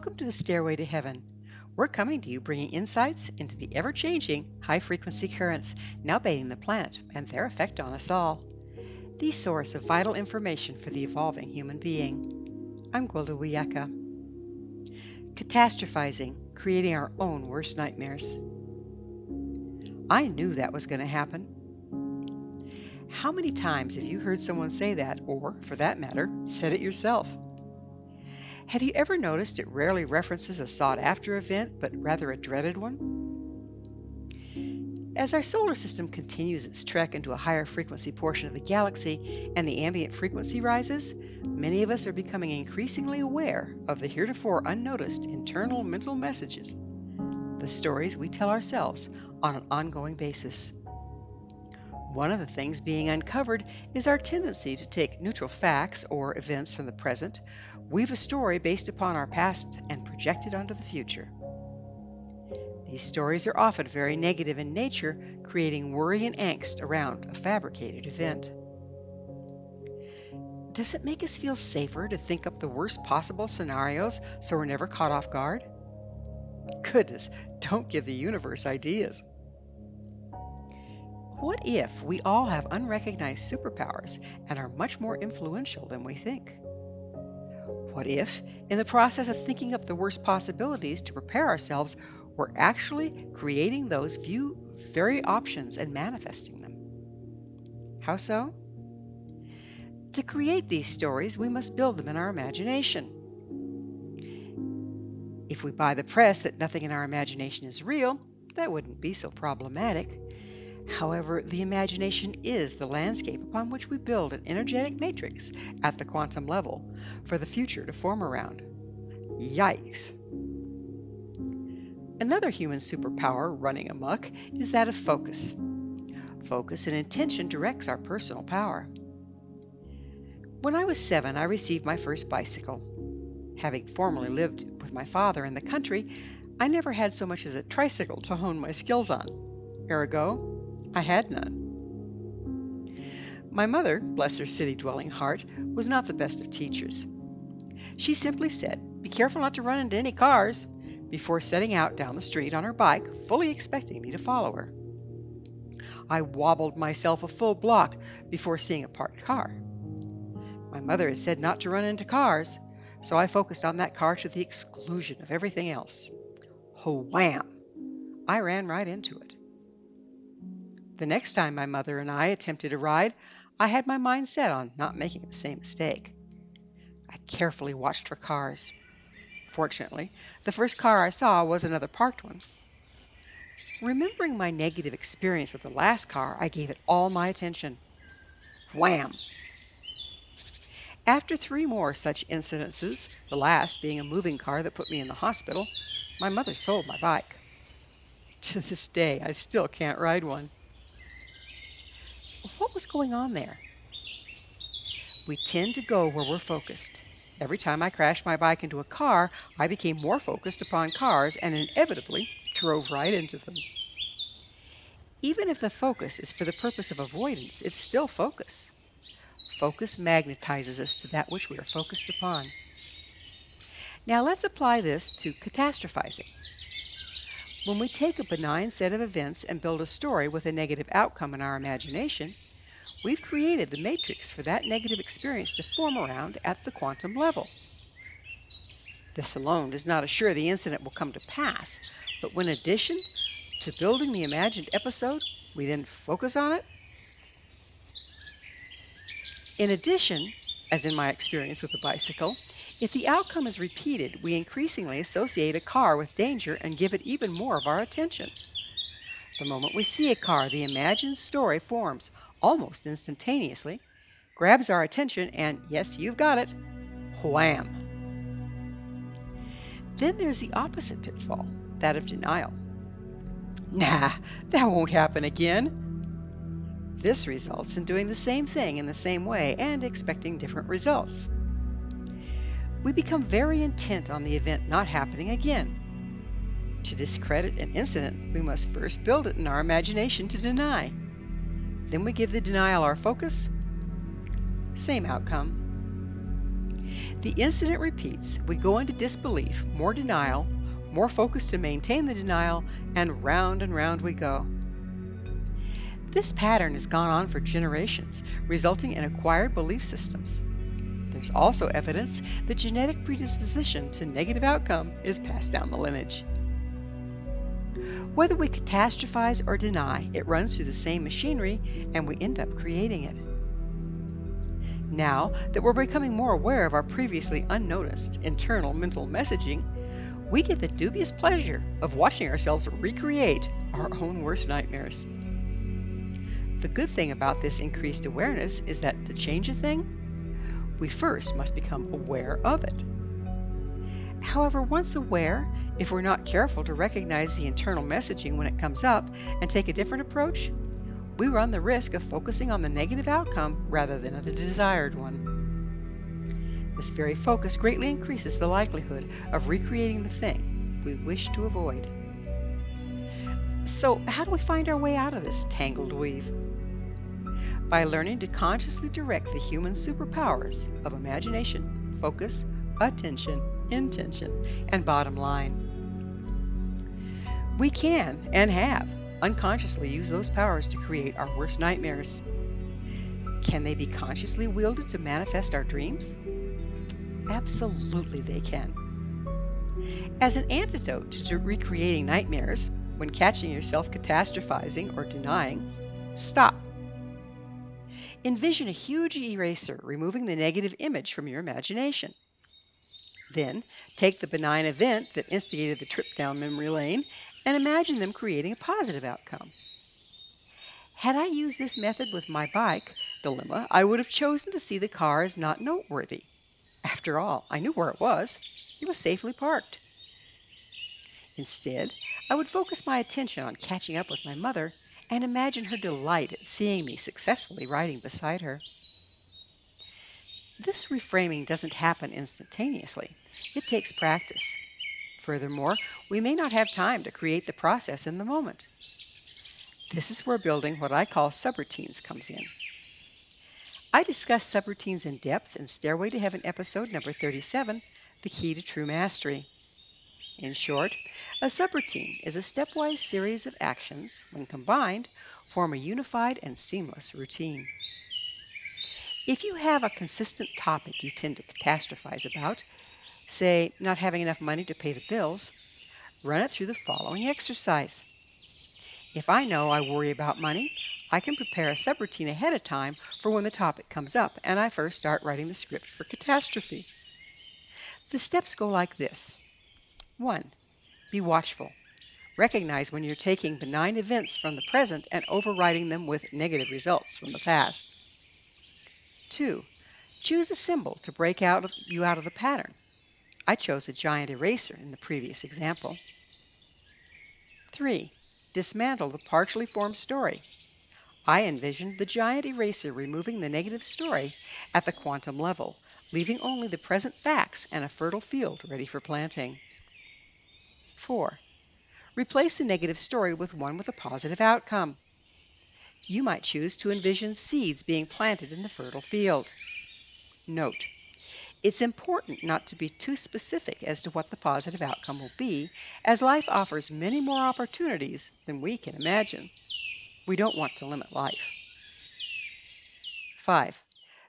Welcome to the Stairway to Heaven. We're coming to you bringing insights into the ever changing high frequency currents now bathing the planet and their effect on us all. The source of vital information for the evolving human being. I'm Gwilda Wiyaka. Catastrophizing, creating our own worst nightmares. I knew that was going to happen. How many times have you heard someone say that, or, for that matter, said it yourself? Have you ever noticed it rarely references a sought after event, but rather a dreaded one? As our solar system continues its trek into a higher frequency portion of the galaxy and the ambient frequency rises, many of us are becoming increasingly aware of the heretofore unnoticed internal mental messages, the stories we tell ourselves on an ongoing basis. One of the things being uncovered is our tendency to take neutral facts or events from the present, weave a story based upon our past, and project it onto the future. These stories are often very negative in nature, creating worry and angst around a fabricated event. Does it make us feel safer to think up the worst possible scenarios so we're never caught off guard? Goodness, don't give the universe ideas. What if we all have unrecognized superpowers and are much more influential than we think? What if, in the process of thinking up the worst possibilities to prepare ourselves, we're actually creating those few very options and manifesting them? How so? To create these stories, we must build them in our imagination. If we buy the press that nothing in our imagination is real, that wouldn't be so problematic. However, the imagination is the landscape upon which we build an energetic matrix at the quantum level for the future to form around. Yikes! Another human superpower running amok is that of focus. Focus and intention directs our personal power. When I was seven, I received my first bicycle. Having formerly lived with my father in the country, I never had so much as a tricycle to hone my skills on. Ergo, I had none. My mother, bless her city dwelling heart, was not the best of teachers. She simply said, Be careful not to run into any cars, before setting out down the street on her bike, fully expecting me to follow her. I wobbled myself a full block before seeing a parked car. My mother had said not to run into cars, so I focused on that car to the exclusion of everything else. Wham! I ran right into it. The next time my mother and I attempted a ride, I had my mind set on not making the same mistake. I carefully watched for cars. Fortunately, the first car I saw was another parked one. Remembering my negative experience with the last car, I gave it all my attention. Wham! After three more such incidences, the last being a moving car that put me in the hospital, my mother sold my bike. To this day, I still can't ride one. What was going on there? We tend to go where we're focused. Every time I crashed my bike into a car, I became more focused upon cars and inevitably drove right into them. Even if the focus is for the purpose of avoidance, it's still focus. Focus magnetizes us to that which we are focused upon. Now let's apply this to catastrophizing. When we take a benign set of events and build a story with a negative outcome in our imagination, we've created the matrix for that negative experience to form around at the quantum level. This alone does not assure the incident will come to pass, but when addition to building the imagined episode, we then focus on it, in addition, as in my experience with the bicycle, if the outcome is repeated, we increasingly associate a car with danger and give it even more of our attention. The moment we see a car, the imagined story forms almost instantaneously, grabs our attention, and yes, you've got it, wham! Then there's the opposite pitfall, that of denial. Nah, that won't happen again. This results in doing the same thing in the same way and expecting different results. We become very intent on the event not happening again. To discredit an incident, we must first build it in our imagination to deny. Then we give the denial our focus. Same outcome. The incident repeats. We go into disbelief, more denial, more focus to maintain the denial, and round and round we go. This pattern has gone on for generations, resulting in acquired belief systems. There's also evidence that genetic predisposition to negative outcome is passed down the lineage. Whether we catastrophize or deny, it runs through the same machinery and we end up creating it. Now that we're becoming more aware of our previously unnoticed internal mental messaging, we get the dubious pleasure of watching ourselves recreate our own worst nightmares. The good thing about this increased awareness is that to change a thing, we first must become aware of it. However, once aware, if we're not careful to recognize the internal messaging when it comes up and take a different approach, we run the risk of focusing on the negative outcome rather than the desired one. This very focus greatly increases the likelihood of recreating the thing we wish to avoid. So, how do we find our way out of this tangled weave? by learning to consciously direct the human superpowers of imagination, focus, attention, intention, and bottom line. We can and have unconsciously used those powers to create our worst nightmares. Can they be consciously wielded to manifest our dreams? Absolutely, they can. As an antidote to recreating nightmares, when catching yourself catastrophizing or denying, stop Envision a huge eraser removing the negative image from your imagination. Then take the benign event that instigated the trip down memory lane and imagine them creating a positive outcome. Had I used this method with my bike dilemma, I would have chosen to see the car as not noteworthy. After all, I knew where it was. It was safely parked. Instead, I would focus my attention on catching up with my mother and imagine her delight at seeing me successfully riding beside her. This reframing doesn't happen instantaneously. It takes practice. Furthermore, we may not have time to create the process in the moment. This is where building what I call subroutines comes in. I discuss subroutines in depth in Stairway to Heaven episode number 37, The Key to True Mastery. In short, a subroutine is a stepwise series of actions, when combined, form a unified and seamless routine. If you have a consistent topic you tend to catastrophize about, say not having enough money to pay the bills, run it through the following exercise. If I know I worry about money, I can prepare a subroutine ahead of time for when the topic comes up and I first start writing the script for catastrophe. The steps go like this 1. Be watchful. Recognize when you're taking benign events from the present and overriding them with negative results from the past. 2. Choose a symbol to break out of, you out of the pattern. I chose a giant eraser in the previous example. 3. Dismantle the partially formed story. I envisioned the giant eraser removing the negative story at the quantum level, leaving only the present facts and a fertile field ready for planting. 4. Replace the negative story with one with a positive outcome. You might choose to envision seeds being planted in the fertile field. Note, it's important not to be too specific as to what the positive outcome will be, as life offers many more opportunities than we can imagine. We don't want to limit life. 5.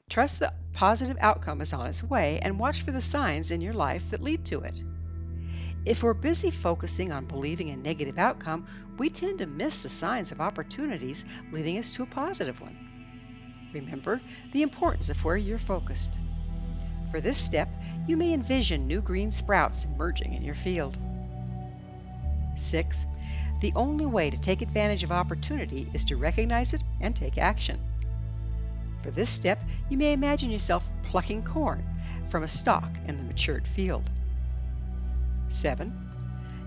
Trust the positive outcome is on its way and watch for the signs in your life that lead to it. If we're busy focusing on believing a negative outcome, we tend to miss the signs of opportunities leading us to a positive one. Remember the importance of where you're focused. For this step, you may envision new green sprouts emerging in your field. 6. The only way to take advantage of opportunity is to recognize it and take action. For this step, you may imagine yourself plucking corn from a stalk in the matured field. 7.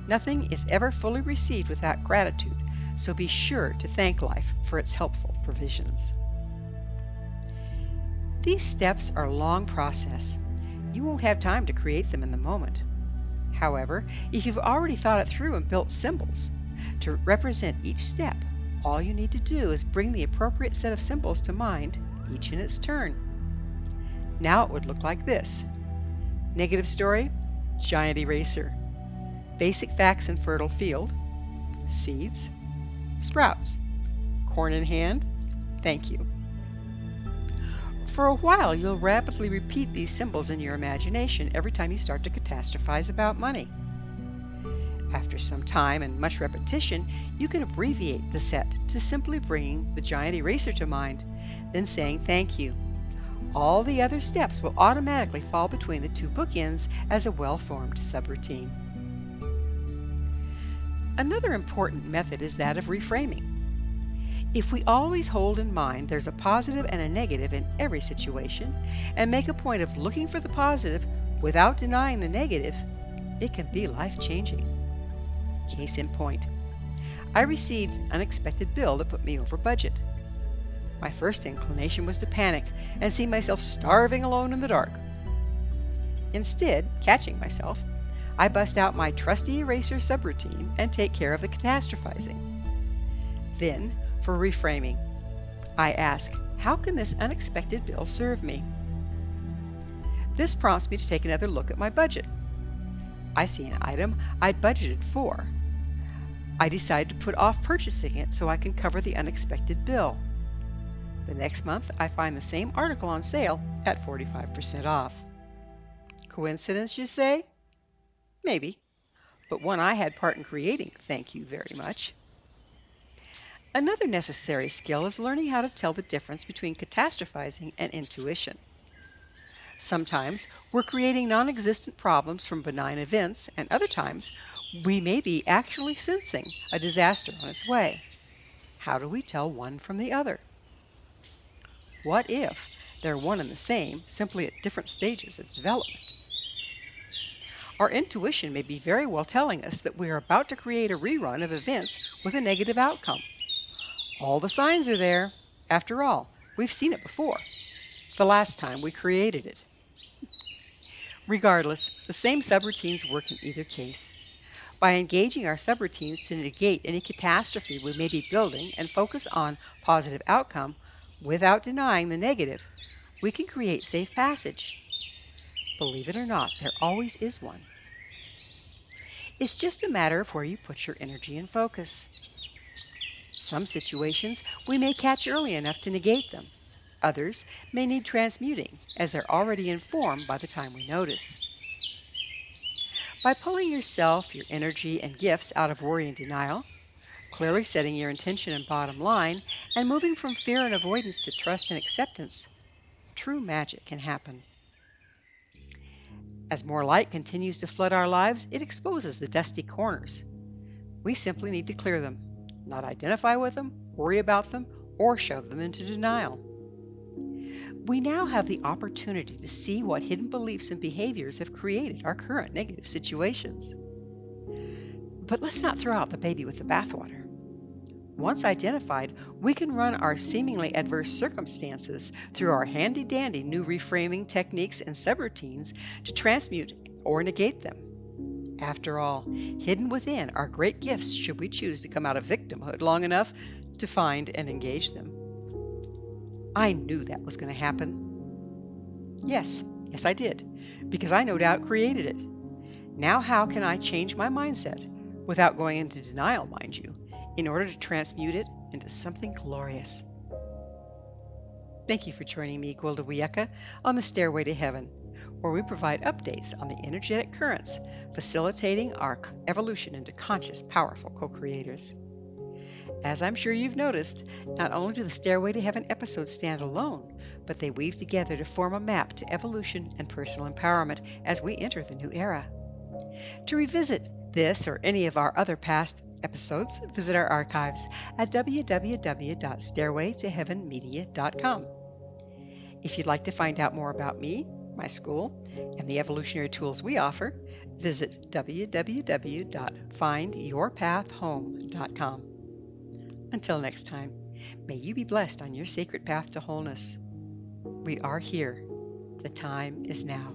Nothing is ever fully received without gratitude, so be sure to thank life for its helpful provisions. These steps are a long process. You won't have time to create them in the moment. However, if you've already thought it through and built symbols to represent each step, all you need to do is bring the appropriate set of symbols to mind, each in its turn. Now it would look like this. Negative story, giant eraser. Basic facts in fertile field, seeds, sprouts. Corn in hand, thank you. For a while, you'll rapidly repeat these symbols in your imagination every time you start to catastrophize about money. After some time and much repetition, you can abbreviate the set to simply bringing the giant eraser to mind, then saying thank you. All the other steps will automatically fall between the two bookends as a well formed subroutine. Another important method is that of reframing. If we always hold in mind there's a positive and a negative in every situation, and make a point of looking for the positive without denying the negative, it can be life changing. Case in point I received an unexpected bill that put me over budget. My first inclination was to panic and see myself starving alone in the dark. Instead, catching myself, I bust out my trusty eraser subroutine and take care of the catastrophizing. Then, for reframing. I ask, how can this unexpected bill serve me? This prompts me to take another look at my budget. I see an item I'd budgeted for. I decide to put off purchasing it so I can cover the unexpected bill. The next month, I find the same article on sale at 45% off. Coincidence, you say? Maybe, but one I had part in creating, thank you very much. Another necessary skill is learning how to tell the difference between catastrophizing and intuition. Sometimes we're creating non existent problems from benign events, and other times we may be actually sensing a disaster on its way. How do we tell one from the other? What if they're one and the same, simply at different stages of development? Our intuition may be very well telling us that we are about to create a rerun of events with a negative outcome all the signs are there. After all, we've seen it before. the last time we created it. Regardless, the same subroutines work in either case. By engaging our subroutines to negate any catastrophe we may be building and focus on positive outcome without denying the negative, we can create safe passage. Believe it or not, there always is one. It's just a matter of where you put your energy and focus. Some situations we may catch early enough to negate them. Others may need transmuting, as they're already informed by the time we notice. By pulling yourself, your energy, and gifts out of worry and denial, clearly setting your intention and bottom line, and moving from fear and avoidance to trust and acceptance, true magic can happen. As more light continues to flood our lives, it exposes the dusty corners. We simply need to clear them, not identify with them, worry about them, or shove them into denial. We now have the opportunity to see what hidden beliefs and behaviors have created our current negative situations. But let's not throw out the baby with the bathwater. Once identified, we can run our seemingly adverse circumstances through our handy dandy new reframing techniques and subroutines to transmute or negate them. After all, hidden within are great gifts should we choose to come out of victimhood long enough to find and engage them. I knew that was going to happen. Yes, yes, I did, because I no doubt created it. Now, how can I change my mindset, without going into denial, mind you, in order to transmute it into something glorious? Thank you for joining me, Gwilda Wiyaka, on the Stairway to Heaven, where we provide updates on the energetic currents facilitating our evolution into conscious, powerful co creators. As I'm sure you've noticed, not only do the Stairway to Heaven episodes stand alone, but they weave together to form a map to evolution and personal empowerment as we enter the new era. To revisit this or any of our other past episodes, visit our archives at www.stairwaytoheavenmedia.com. If you'd like to find out more about me, my school, and the evolutionary tools we offer, visit www.findyourpathhome.com. Until next time, may you be blessed on your sacred path to wholeness. We are here. The time is now.